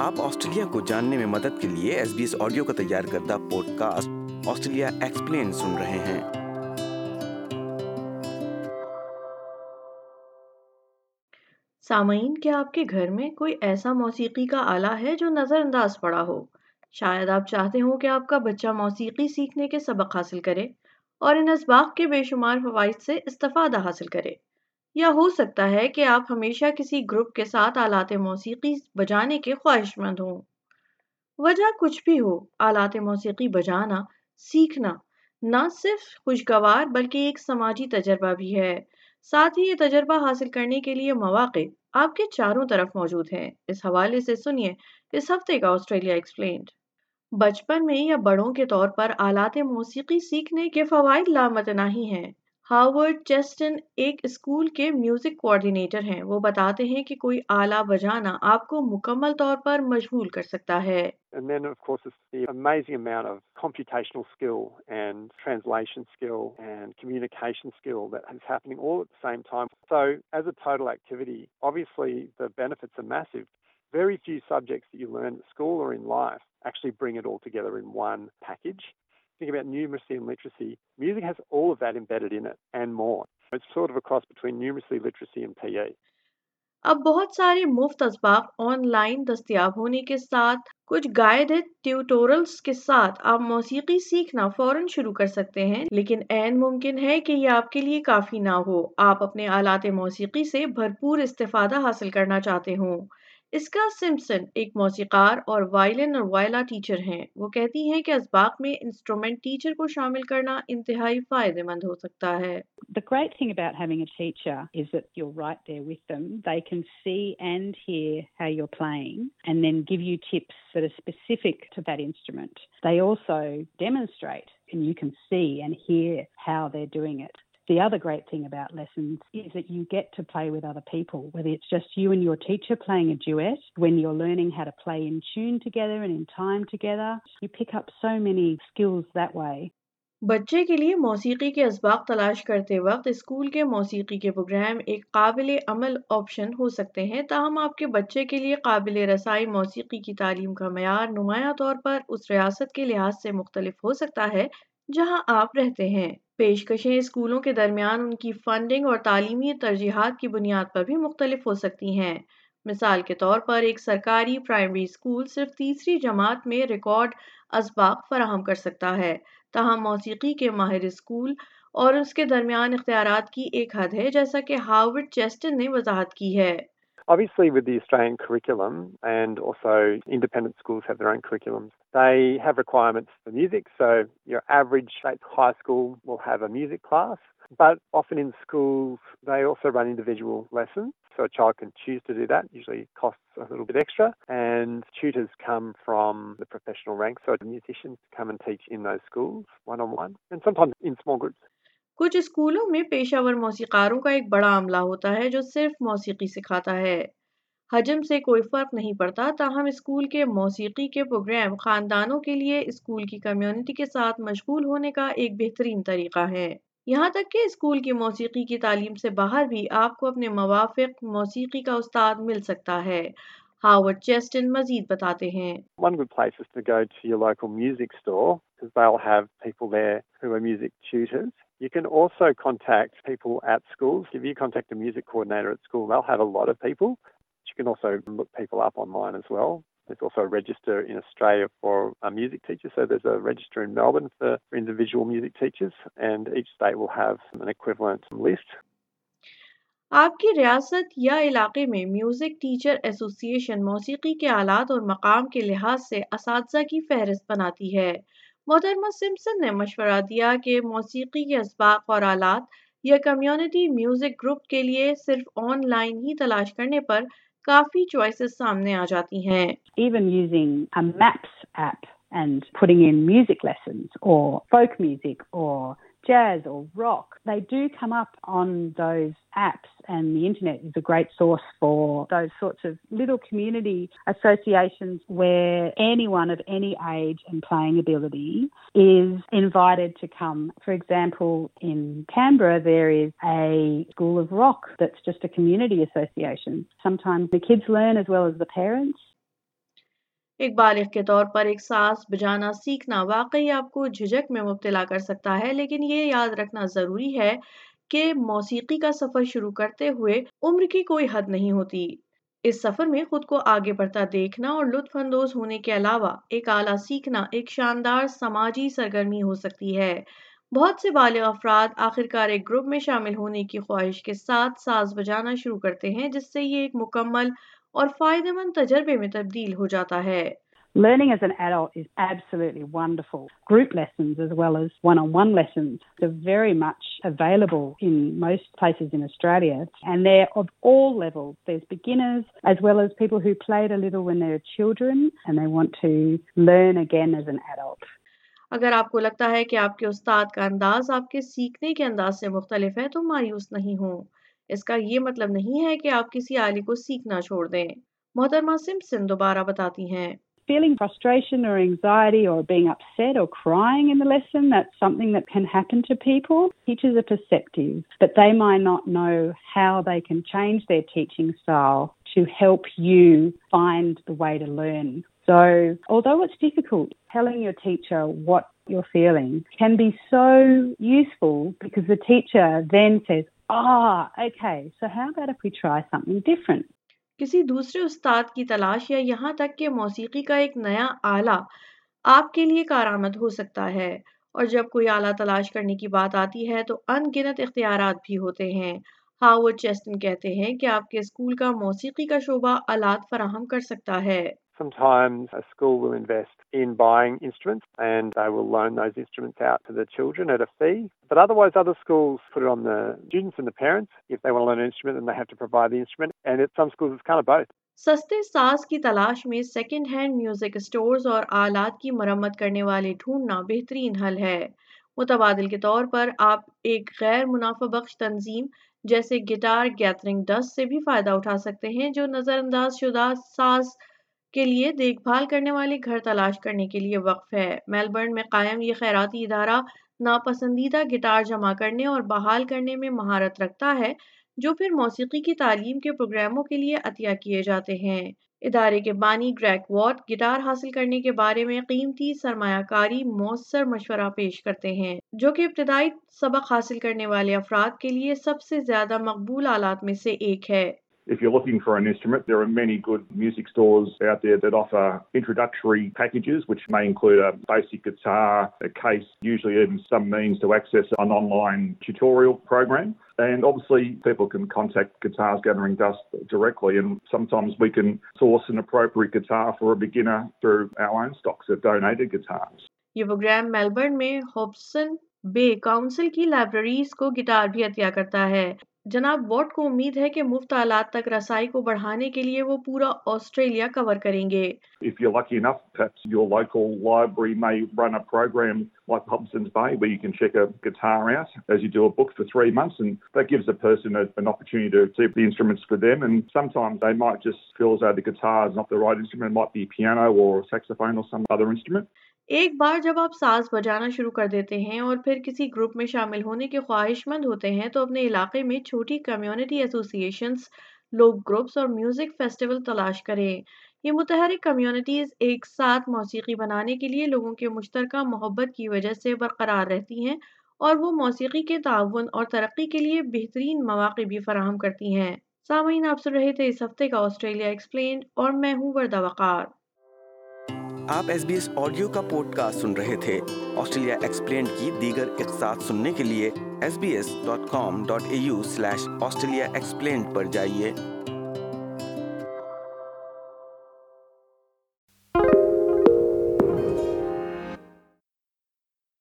آپ آسٹریلیا کو جاننے میں مدد کے لیے ایس بی ایس آڈیو کا تیار کردہ پوڈ کاسٹ آسٹریلیا ایکسپلین سن رہے ہیں۔ سامعین، کیا آپ کے گھر میں کوئی ایسا موسیقی کا آلہ ہے جو نظر انداز پڑا ہو؟ شاید آپ چاہتے ہوں کہ آپ کا بچہ موسیقی سیکھنے کے سبق حاصل کرے اور ان اسباق کے بے شمار فوائد سے استفادہ حاصل کرے۔ یا ہو سکتا ہے کہ آپ ہمیشہ کسی گروپ کے ساتھ آلات موسیقی بجانے کے خواہش مند ہوں۔ وجہ کچھ بھی ہو، آلات موسیقی بجانا، سیکھنا، نہ صرف خوشگوار بلکہ ایک سماجی تجربہ بھی ہے۔ ساتھ ہی یہ تجربہ حاصل کرنے کے لیے مواقع آپ کے چاروں طرف موجود ہیں۔ اس حوالے سے سنیے اس ہفتے کا آسٹریلیا ایکسپلینڈ بچپن میں یا بڑوں کے طور پر آلات موسیقی سیکھنے کے فوائد لامتناہی ہیں۔ ہاورڈ چیسٹن ایک اسکول کے میوزک کوآرڈینیٹر ہیں وہ بتاتے ہیں کہ کوئی آلہ بجانا آپ کو مکمل طور پر مشغول کر سکتا ہے And then, of course, it's the amazing amount of computational skill and translation skill and communication skill that is happening all at the same time. So, as a total activity, obviously the benefits are massive. Very few subjects that you learn at school or in life actually bring it all together in one package. Think about numeracy and literacy. Music has all of that embedded in it and more. It's sort of a cross between numeracy, literacy, and PE. اب بہت سارے مفت اسباق on line دستیاب ہونے کے ساتھ کچھ گائیڈڈ ٹیوٹورلز کے ساتھ آپ موسیقی سیکھنا فوراً شروع کر سکتے ہیں لیکن عین ممکن ہے کہ یہ آپ کے لیے کافی نہ ہو آپ اپنے آلات موسیقی سے بھرپور استفادہ حاصل کرنا چاہتے ہوں اسکا سمپسن ایک موسیقار اور وائلن اور وائلا ٹیچر ہیں وہ کہتی ہیں کہ اسباق میں انسٹرومنٹ ٹیچر کو شامل کرنا انتہائی فائدہ مند ہو سکتا ہے The great thing about having a teacher is that you're right there with them. They can see and hear how you're playing and then give you tips that are specific to that instrument. They also demonstrate and you can see and hear how they're doing it. The other great thing about lessons is that you get to play with other people, whether it's just you and your teacher playing a duet, when you're learning how to play in tune together and in time together. You pick up so many skills that way. بچے کے لیے موسیقی کے اسباق تلاش کرتے وقت school کے موسیقی کے پروگرام ایک قابل عمل آپشن ہو سکتے ہیں تاہم آپ کے بچے کے لیے قابل رسائی موسیقی کی تعلیم کا معیار نمایاں طور پر اس ریاست کے لحاظ سے مختلف ہو سکتا ہے جہاں آپ رہتے ہیں۔ پیشکشیں اسکولوں کے درمیان ان کی فنڈنگ اور تعلیمی ترجیحات کی بنیاد پر بھی مختلف ہو سکتی ہیں۔ مثال کے طور پر، ایک سرکاری پرائمری اسکول صرف تیسری جماعت میں ریکارڈ اسباق فراہم کر سکتا ہے۔ تاہم، موسیقی کے ماہر اسکول اور اس کے درمیان اختیارات کی ایک حد ہے، جیسا کہ ہاورڈ چیسٹن نے وضاحت کی ہے۔ Obviously, with the Australian curriculum and also independent schools have their own curriculums, they have requirements for music. So, your average high school will have a music class, but often in schools, they also run individual lessons. So, a child can choose to do that, usually costs a little bit extra. And tutors come from the professional ranks, so musicians come and teach in those schools one on one, and sometimes in small groups. کچھ اسکولوں میں پیشہ ور موسیقاروں کا ایک بڑا عملہ ہوتا ہے جو صرف موسیقی سکھاتا ہے۔ حجم سے کوئی فرق نہیں پڑتا، تاہم اسکول کے موسیقی کے پروگرام خاندانوں کے لیے اسکول کی کمیونٹی کے ساتھ مشغول ہونے کا ایک بہترین طریقہ ہے۔ یہاں تک کہ اسکول کی موسیقی کی تعلیم سے باہر بھی آپ کو اپنے موافق موسیقی کا استاد مل سکتا ہے۔ ہاورڈ چیسٹن مزید بتاتے ہیں۔ One good place is to go to your local music store because they'll have people there who are music tutors. You can also contact people at schools. If you contact a music coordinator at school, they'll have a lot of people. You can also look people up online as well. There's also a register in Australia for a music teacher. So there's a register in Melbourne for individual music teachers, and each state will have an equivalent list. آپ کی ریاست یا علاقے میں music teacher ایسوسی ایشن موسیقی کے آلات اور مقام کے لحاظ سے اساتذہ کی فہرست بناتی ہے محترمہ سمسن نے مشورہ دیا کہ موسیقی کے اسباق اور آلات یا کمیونٹی میوزک گروپ کے لیے صرف آن لائن ہی تلاش کرنے پر کافی چوائسز سامنے آ جاتی ہیں۔ Even using maps maps app and putting in music lessons or folk music jazz or rock, they do come up on those apps, and the internet is a great source for those sorts of little community associations where anyone of any age and playing ability is invited to come. For example, in Canberra, there is a school of rock that's just a community association. Sometimes the kids learn as well as the parents. ایک بالغ کے طور پر ایک ساز بجانا سیکھنا واقعی آپ کو جھجک میں مبتلا کر سکتا ہے، لیکن یہ یاد رکھنا ضروری ہے کہ موسیقی کا سفر شروع کرتے ہوئے عمر کی کوئی حد نہیں ہوتی۔ اس سفر میں خود کو آگے بڑھتا دیکھنا اور لطف اندوز ہونے کے علاوہ ایک آلہ سیکھنا ایک شاندار سماجی سرگرمی ہو سکتی ہے۔ بہت سے بالغ افراد آخرکار ایک گروپ میں شامل ہونے کی خواہش کے ساتھ ساز بجانا شروع کرتے ہیں، جس سے یہ ایک مکمل اور فائدہ مند تجربے میں تبدیل ہو جاتا ہے Learning as an adult is absolutely wonderful. Group lessons as well as one-on-one lessons are very much available in most places in Australia and they're of all levels. There's beginners as well as people who played a little when they were children and they want to learn again as an adult. اگر آپ کو لگتا ہے کہ آپ کے استاد کا انداز آپ کے سیکھنے کے انداز سے مختلف ہے تو مایوس نہیں ہوں اس کا یہ مطلب نہیں ہے کہ آپ کسی آلی کو سیکھنا چھوڑ دیں۔ محترمہ سمسن دوبارہ بتاتی ہیں۔ محترما Ah, okay, so how about if we try something different? کسی دوسرے استاد کی تلاش یا یہاں تک کہ موسیقی کا ایک نیا آلہ آپ کے لیے کارآمد ہو سکتا ہے۔ اور جب کوئی آلہ تلاش کرنے کی بات آتی ہے تو ان گنت اختیارات بھی ہوتے ہیں۔ ہاورڈ چیسٹن کہتے ہیں کہ آپ کے اسکول کا موسیقی کا شعبہ آلات فراہم کر سکتا ہے۔ Sometimes a school will invest in buying instruments and they will loan those instruments out to the children at a fee. But otherwise, other schools put it on the students and the parents. If they want to learn an instrument, then they have to provide the instrument. And at some schools, it's kind of both. سستے ساز کی تلاش میں second hand music stores اور آلات کی مرمت کرنے والے ڈھونڈنا بہترین حل ہے متبادل کے طور پر آپ ایک غیر منافع بخش تنظیم جیسے گٹار گیترنگ ڈسٹ سے بھی فائدہ اٹھا سکتے ہیں جو نظر انداز شدہ ساز کے لیے دیکھ بھال کرنے والے گھر تلاش کرنے کے لیے وقف ہے۔ میلبرن میں قائم یہ خیراتی ادارہ ناپسندیدہ گٹار جمع کرنے اور بحال کرنے میں مہارت رکھتا ہے، جو پھر موسیقی کی تعلیم کے پروگراموں کے لیے عطیہ کیے جاتے ہیں۔ ادارے کے بانی گریک واٹ گٹار حاصل کرنے کے بارے میں قیمتی سرمایہ کاری مؤثر مشورہ پیش کرتے ہیں، جو کہ ابتدائی سبق حاصل کرنے والے افراد کے لیے سب سے زیادہ مقبول آلات میں سے ایک ہے۔ If you're looking for an instrument, there are many good music stores out there that offer introductory packages, which may include a basic guitar, a case, usually even some means to access an online tutorial program. And obviously, people can contact Guitars Gathering Dust directly, and sometimes we can source an appropriate guitar for a beginner through our own stocks of donated guitars. یہ programme Melbourne میں Hobsons بے council کی libraries کو guitar بھی عطیہ کرتا ہے جناب what کو امید ہے کہ مفت آلات تک رسائی کو بڑھانے کے لیے وہ پورا آسٹریلیا کور کریں گے If you're lucky enough, perhaps your local library may run a program like Hobson's Bay where you can check a guitar out as you do a book for three months and that gives a person a, an opportunity to see the instruments for them and sometimes they might just feel as though the guitar is not the right instrument, it might be piano or saxophone or some other instrument. ایک بار جب آپ ساز بجانا شروع کر دیتے ہیں اور پھر کسی گروپ میں شامل ہونے کے خواہش مند ہوتے ہیں تو اپنے علاقے میں چھوٹی کمیونٹی ایسوسی لوگ گروپس اور میوزک فیسٹیول تلاش کریں۔ یہ متحرک کمیونٹیز ایک ساتھ موسیقی بنانے کے لیے لوگوں کے مشترکہ محبت کی وجہ سے برقرار رہتی ہیں اور وہ موسیقی کے تعاون اور ترقی کے لیے بہترین مواقع بھی فراہم کرتی ہیں۔ سامعین، آپ سن رہے تھے اس ہفتے کا آسٹریلیا ایکسپلینڈ اور میں ہوں وردہ وقار۔ آپ ایس بی ایس آڈیو کا پوڈ کاسٹ سن رہے تھے۔ آسٹریلیا ایکسپلینڈ کی دیگر اقساط سننے کے لیے S B S dot com dot A U slash Australia explained پر جائیے۔